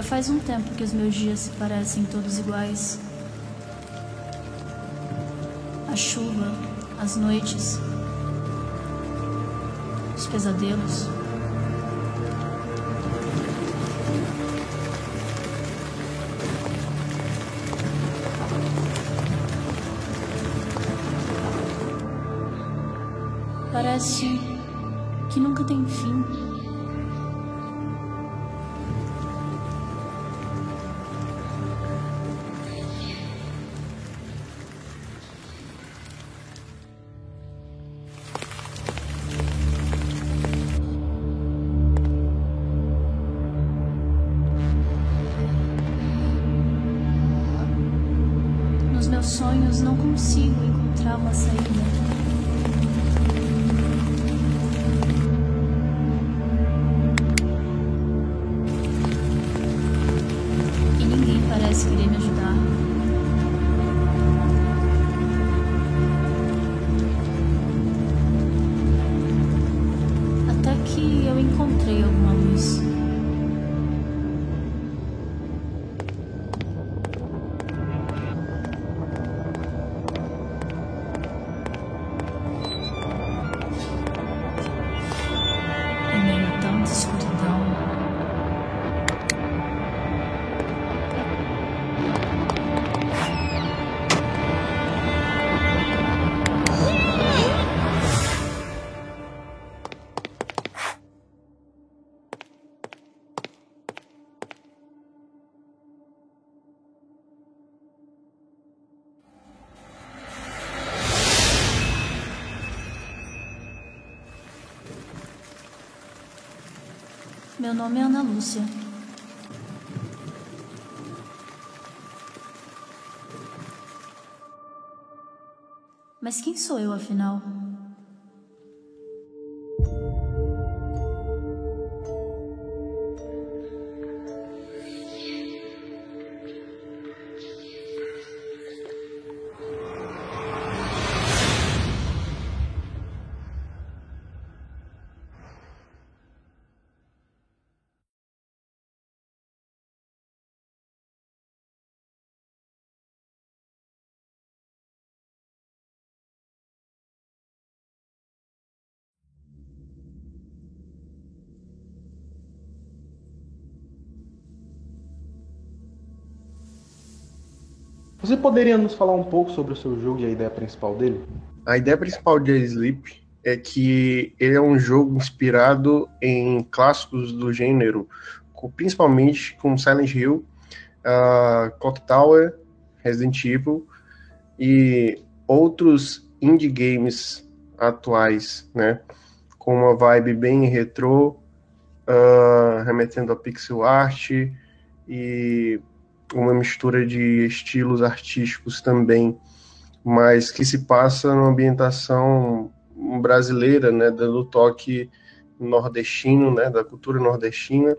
Já faz um tempo que os meus dias se parecem todos iguais. A chuva, as noites, os pesadelos. Parece que nunca tem fim. Meus sonhos não consigo encontrar uma saída. Meu nome é Ana Lúcia. Mas quem sou eu, afinal? Você poderia nos falar um pouco sobre o seu jogo e a ideia principal dele? A ideia principal de Sleep é que ele é um jogo inspirado em clássicos do gênero, principalmente com Silent Hill, uh, Clock Tower, Resident Evil e outros indie games atuais, né? Com uma vibe bem retrô, uh, remetendo a pixel art e uma mistura de estilos artísticos também, mas que se passa numa ambientação brasileira, né, dando toque nordestino, né, da cultura nordestina,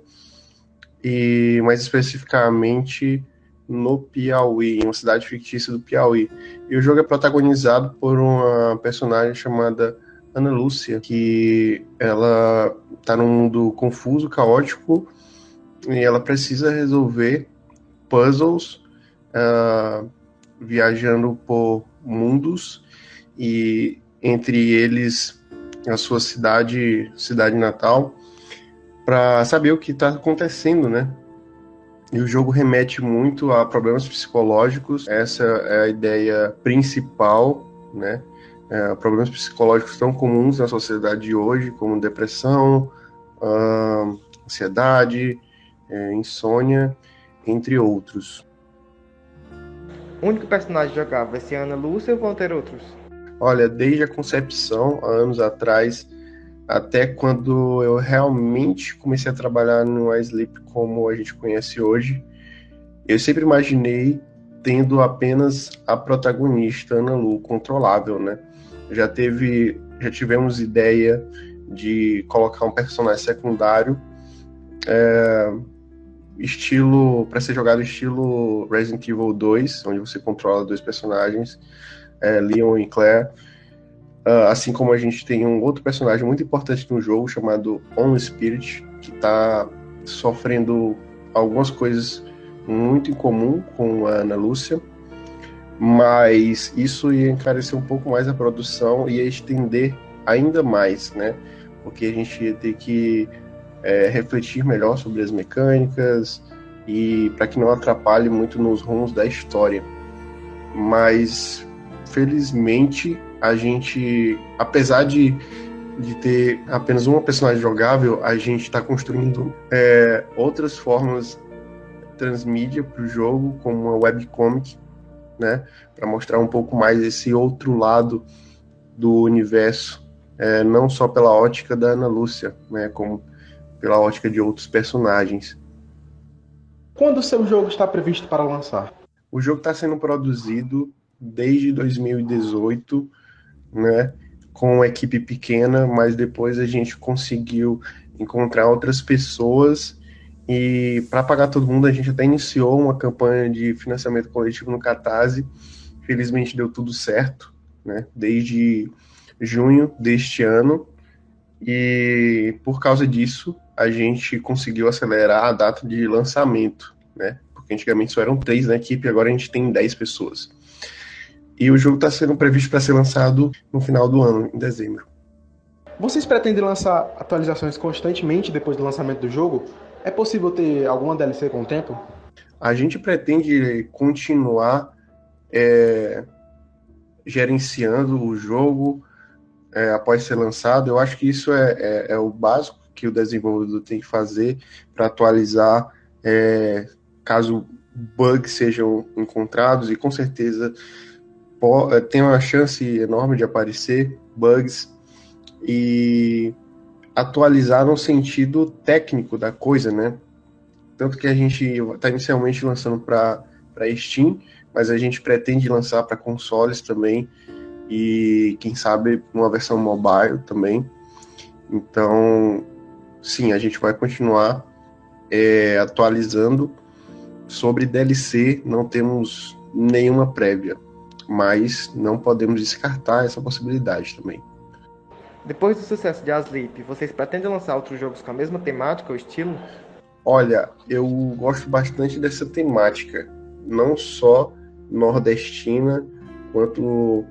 e mais especificamente no Piauí, em uma cidade fictícia do Piauí. E o jogo é protagonizado por uma personagem chamada Ana Lúcia, que ela está num mundo confuso, caótico, e ela precisa resolver puzzles, uh, viajando por mundos e entre eles a sua cidade, cidade natal, para saber o que está acontecendo, né? E o jogo remete muito a problemas psicológicos. Essa é a ideia principal, né? É, problemas psicológicos tão comuns na sociedade de hoje, como depressão, uh, ansiedade, é, insônia entre outros. O único personagem jogável vai ser Ana Lúcia ou vão ter outros? Olha, desde a concepção, há anos atrás, até quando eu realmente comecei a trabalhar no iSleep como a gente conhece hoje, eu sempre imaginei tendo apenas a protagonista, Ana Lu, controlável, né? Já teve, já tivemos ideia de colocar um personagem secundário é, estilo para ser jogado estilo Resident Evil 2, onde você controla dois personagens, é, Leon e Claire. Uh, assim como a gente tem um outro personagem muito importante no jogo chamado On Spirit, que está sofrendo algumas coisas muito em comum com a Ana Lúcia, mas isso ia encarecer um pouco mais a produção e ia estender ainda mais, né? Porque a gente ia ter que é, refletir melhor sobre as mecânicas e para que não atrapalhe muito nos rumos da história. Mas felizmente a gente, apesar de, de ter apenas uma personagem jogável, a gente está construindo é, outras formas transmídia para o jogo, como uma webcomic, né, para mostrar um pouco mais esse outro lado do universo, é, não só pela ótica da Ana Lúcia, né, como pela ótica de outros personagens. Quando o seu jogo está previsto para lançar? O jogo está sendo produzido desde 2018, né, com uma equipe pequena, mas depois a gente conseguiu encontrar outras pessoas e para pagar todo mundo a gente até iniciou uma campanha de financiamento coletivo no Catarse. Felizmente deu tudo certo, né? Desde junho deste ano e por causa disso a gente conseguiu acelerar a data de lançamento, né? Porque antigamente só eram três na equipe, agora a gente tem dez pessoas. E o jogo está sendo previsto para ser lançado no final do ano, em dezembro. Vocês pretendem lançar atualizações constantemente depois do lançamento do jogo? É possível ter alguma DLC com o tempo? A gente pretende continuar é, gerenciando o jogo é, após ser lançado. Eu acho que isso é, é, é o básico que o desenvolvedor tem que fazer para atualizar é, caso bugs sejam encontrados e com certeza é, tem uma chance enorme de aparecer bugs e atualizar no sentido técnico da coisa, né? Tanto que a gente está inicialmente lançando para Steam, mas a gente pretende lançar para consoles também e quem sabe uma versão mobile também. Então, sim, a gente vai continuar é, atualizando. Sobre DLC, não temos nenhuma prévia, mas não podemos descartar essa possibilidade também. Depois do sucesso de Asleep, vocês pretendem lançar outros jogos com a mesma temática ou estilo? Olha, eu gosto bastante dessa temática, não só nordestina quanto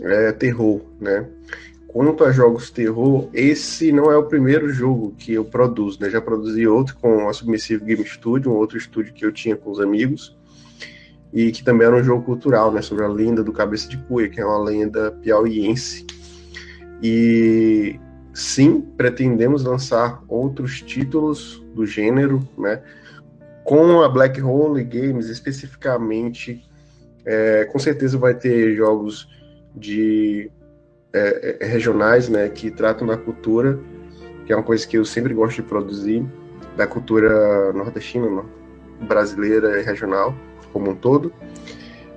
é, terror, né? Quanto a jogos terror, esse não é o primeiro jogo que eu produzo, né? Já produzi outro com a Submissive Game Studio, um outro estúdio que eu tinha com os amigos, e que também era um jogo cultural, né? Sobre a lenda do Cabeça de Cuia, que é uma lenda piauiense e sim, pretendemos lançar outros títulos do gênero, né? Com a Black Hole Games especificamente, é, com certeza vai ter jogos de é, é, regionais, né? Que tratam da cultura, que é uma coisa que eu sempre gosto de produzir, da cultura nordestina, brasileira e regional como um todo.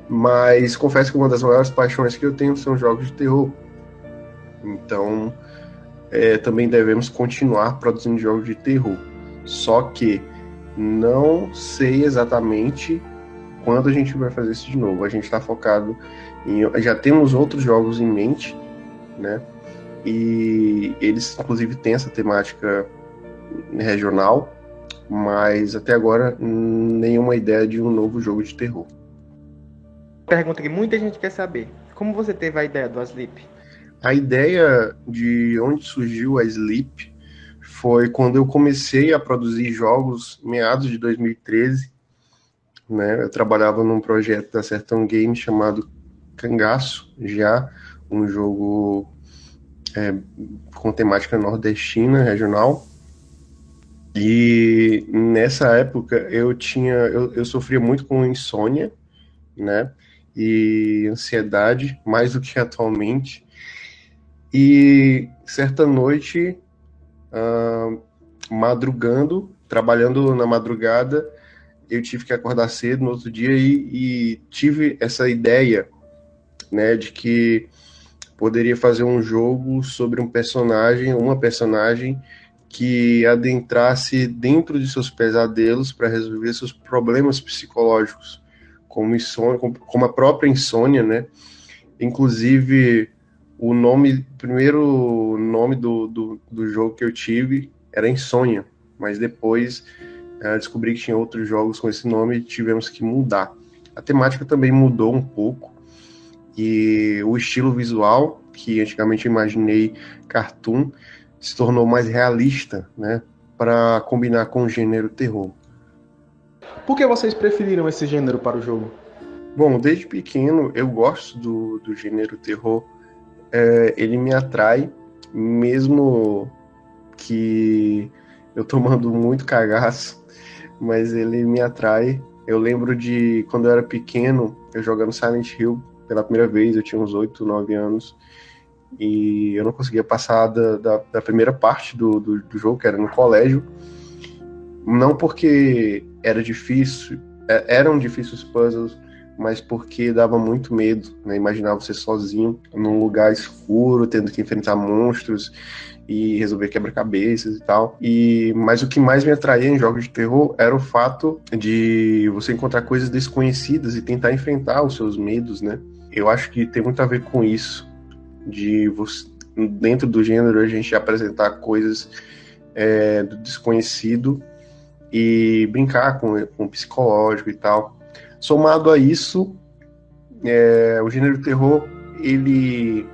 Mas confesso que uma das maiores paixões que eu tenho são jogos de terror então, é, também devemos continuar produzindo jogos de terror. Só que não sei exatamente quando a gente vai fazer isso de novo. A gente está focado em. Já temos outros jogos em mente, né? E eles, inclusive, têm essa temática regional, mas até agora nenhuma ideia de um novo jogo de terror. Pergunta que muita gente quer saber: como você teve a ideia do Asleep? A ideia de onde surgiu a Sleep foi quando eu comecei a produzir jogos meados de 2013. Né? Eu trabalhava num projeto da Sertão Games chamado Cangaço, já um jogo é, com temática nordestina, regional. E nessa época eu tinha, eu, eu sofria muito com insônia, né? E ansiedade, mais do que atualmente. E certa noite, uh, madrugando, trabalhando na madrugada, eu tive que acordar cedo no outro dia e, e tive essa ideia, né, de que poderia fazer um jogo sobre um personagem, uma personagem que adentrasse dentro de seus pesadelos para resolver seus problemas psicológicos, como, insônia, como a própria insônia, né? Inclusive, o nome, primeiro nome do, do, do jogo que eu tive era Insônia, mas depois descobri que tinha outros jogos com esse nome e tivemos que mudar. A temática também mudou um pouco e o estilo visual, que antigamente eu imaginei cartoon, se tornou mais realista, né, para combinar com o gênero terror. Por que vocês preferiram esse gênero para o jogo? Bom, desde pequeno eu gosto do, do gênero terror. É, ele me atrai, mesmo que eu tomando muito cagaço, mas ele me atrai. Eu lembro de quando eu era pequeno, eu jogando Silent Hill pela primeira vez, eu tinha uns 8, 9 anos, e eu não conseguia passar da, da, da primeira parte do, do, do, jogo, que era no colégio. Não porque era difícil, é, eram difíceis os puzzles, mas porque dava muito medo, né? Imaginar você sozinho num lugar escuro, tendo que enfrentar monstros e resolver quebra-cabeças e tal. E mas o que mais me atraía em jogos de terror era o fato de você encontrar coisas desconhecidas e tentar enfrentar os seus medos, né? Eu acho que tem muito a ver com isso, de você, dentro do gênero a gente apresentar coisas é, do desconhecido e brincar com, com o psicológico e tal. Somado a isso, é, o gênero terror ele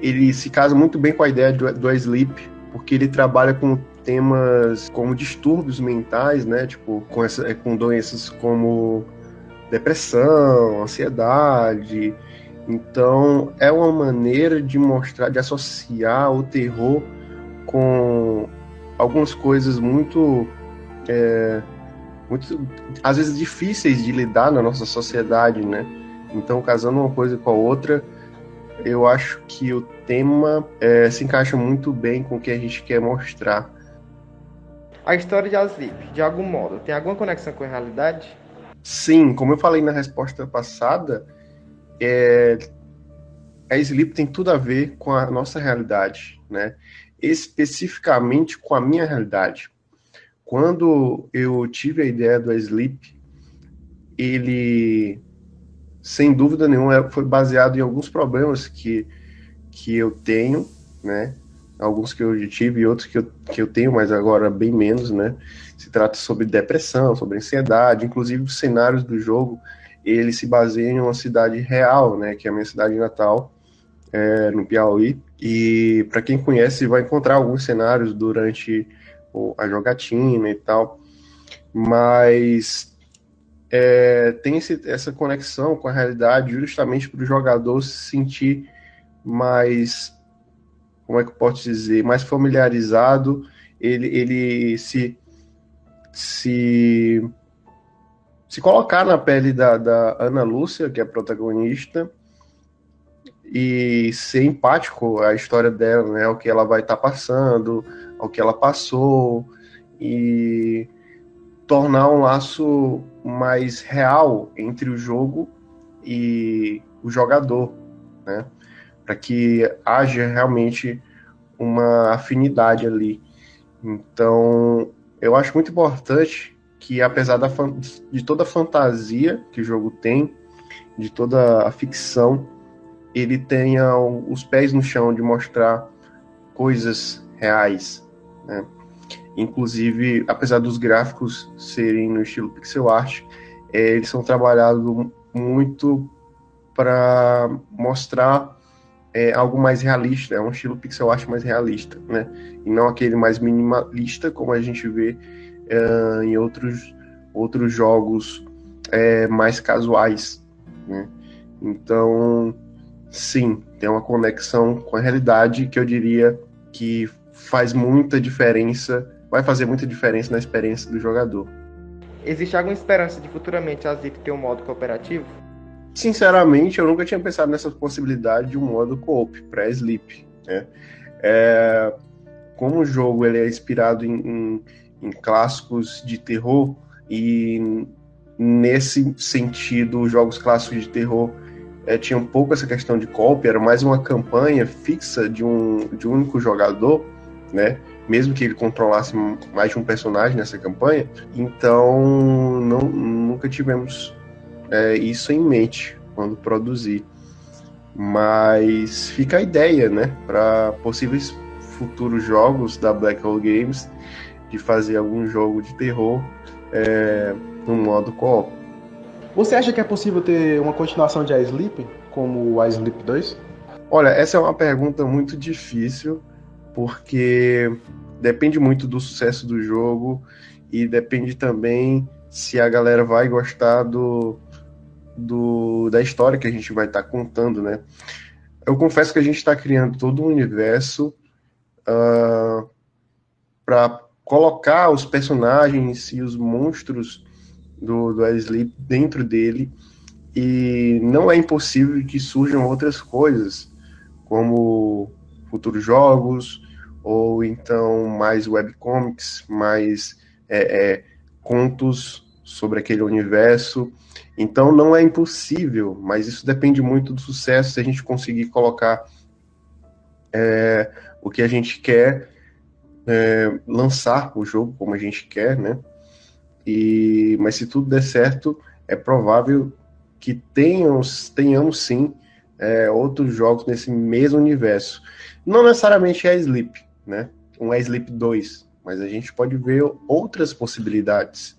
ele se casa muito bem com a ideia do, do Sleep, porque ele trabalha com temas como distúrbios mentais, né? Tipo, com, essa, com doenças como depressão, ansiedade. Então, é uma maneira de mostrar, de associar o terror com algumas coisas muito é, muito, às vezes difíceis de lidar na nossa sociedade, né? Então, casando uma coisa com a outra, eu acho que o tema é, se encaixa muito bem com o que a gente quer mostrar. A história de Aslip, de algum modo, tem alguma conexão com a realidade? Sim, como eu falei na resposta passada, é, a Sleep tem tudo a ver com a nossa realidade, né? Especificamente com a minha realidade. Quando eu tive a ideia do Sleep, ele, sem dúvida nenhuma, foi baseado em alguns problemas que, que eu tenho, né? Alguns que eu tive e outros que eu, que eu tenho, mas agora bem menos, né? Se trata sobre depressão, sobre ansiedade, inclusive os cenários do jogo, ele se baseia em uma cidade real, né? Que é a minha cidade natal, é, no Piauí. E para quem conhece, vai encontrar alguns cenários durante a jogatina e tal, mas é, tem esse, essa conexão com a realidade justamente para o jogador se sentir mais, como é que eu posso dizer, mais familiarizado, ele, ele se, se, se colocar na pele da, da Ana Lúcia, que é a protagonista, e ser empático à história dela, né, o que ela vai estar tá passando, ao que ela passou e tornar um laço mais real entre o jogo e o jogador, né? Para que haja realmente uma afinidade ali. Então, eu acho muito importante que, apesar da, de toda a fantasia que o jogo tem, de toda a ficção, ele tenha os pés no chão de mostrar coisas reais, né? Inclusive, apesar dos gráficos serem no estilo pixel art, é, eles são trabalhados muito para mostrar é, algo mais realista, é um estilo pixel art mais realista, né? E não aquele mais minimalista como a gente vê é, em outros, outros jogos é, mais casuais, né? Então, sim, tem uma conexão com a realidade que eu diria que faz muita diferença, vai fazer muita diferença na experiência do jogador. Existe alguma esperança de futuramente a Zip ter um modo cooperativo? Sinceramente, eu nunca tinha pensado nessa possibilidade de um modo coop pré-sleep. Né? É, como o jogo ele é inspirado em, em, em clássicos de terror e nesse sentido, os jogos clássicos de terror é, tinham um pouco essa questão de coop, era mais uma campanha fixa de um, de um único jogador né? Mesmo que ele controlasse mais de um personagem nessa campanha, então não, nunca tivemos é, isso em mente quando produzir. Mas fica a ideia, né, para possíveis futuros jogos da Black Hole Games de fazer algum jogo de terror é, no modo co-op. Você acha que é possível ter uma continuação de iSleep, como o iSleep 2? Olha, essa é uma pergunta muito difícil, porque depende muito do sucesso do jogo e depende também se a galera vai gostar do, do da história que a gente vai estar tá contando, né? Eu confesso que a gente está criando todo um universo uh, ah, para colocar os personagens e os monstros do, do Sleep dentro dele e não é impossível que surjam outras coisas, como futuros jogos, ou então mais webcomics, mais é, é, contos sobre aquele universo. Então não é impossível, mas isso depende muito do sucesso se a gente conseguir colocar é, o que a gente quer é, lançar o jogo como a gente quer, né? E, mas se tudo der certo, é provável que tenhamos, tenhamos sim é, outros jogos nesse mesmo universo. Não necessariamente é Sleep, né? Um é Sleep 2, mas a gente pode ver outras possibilidades.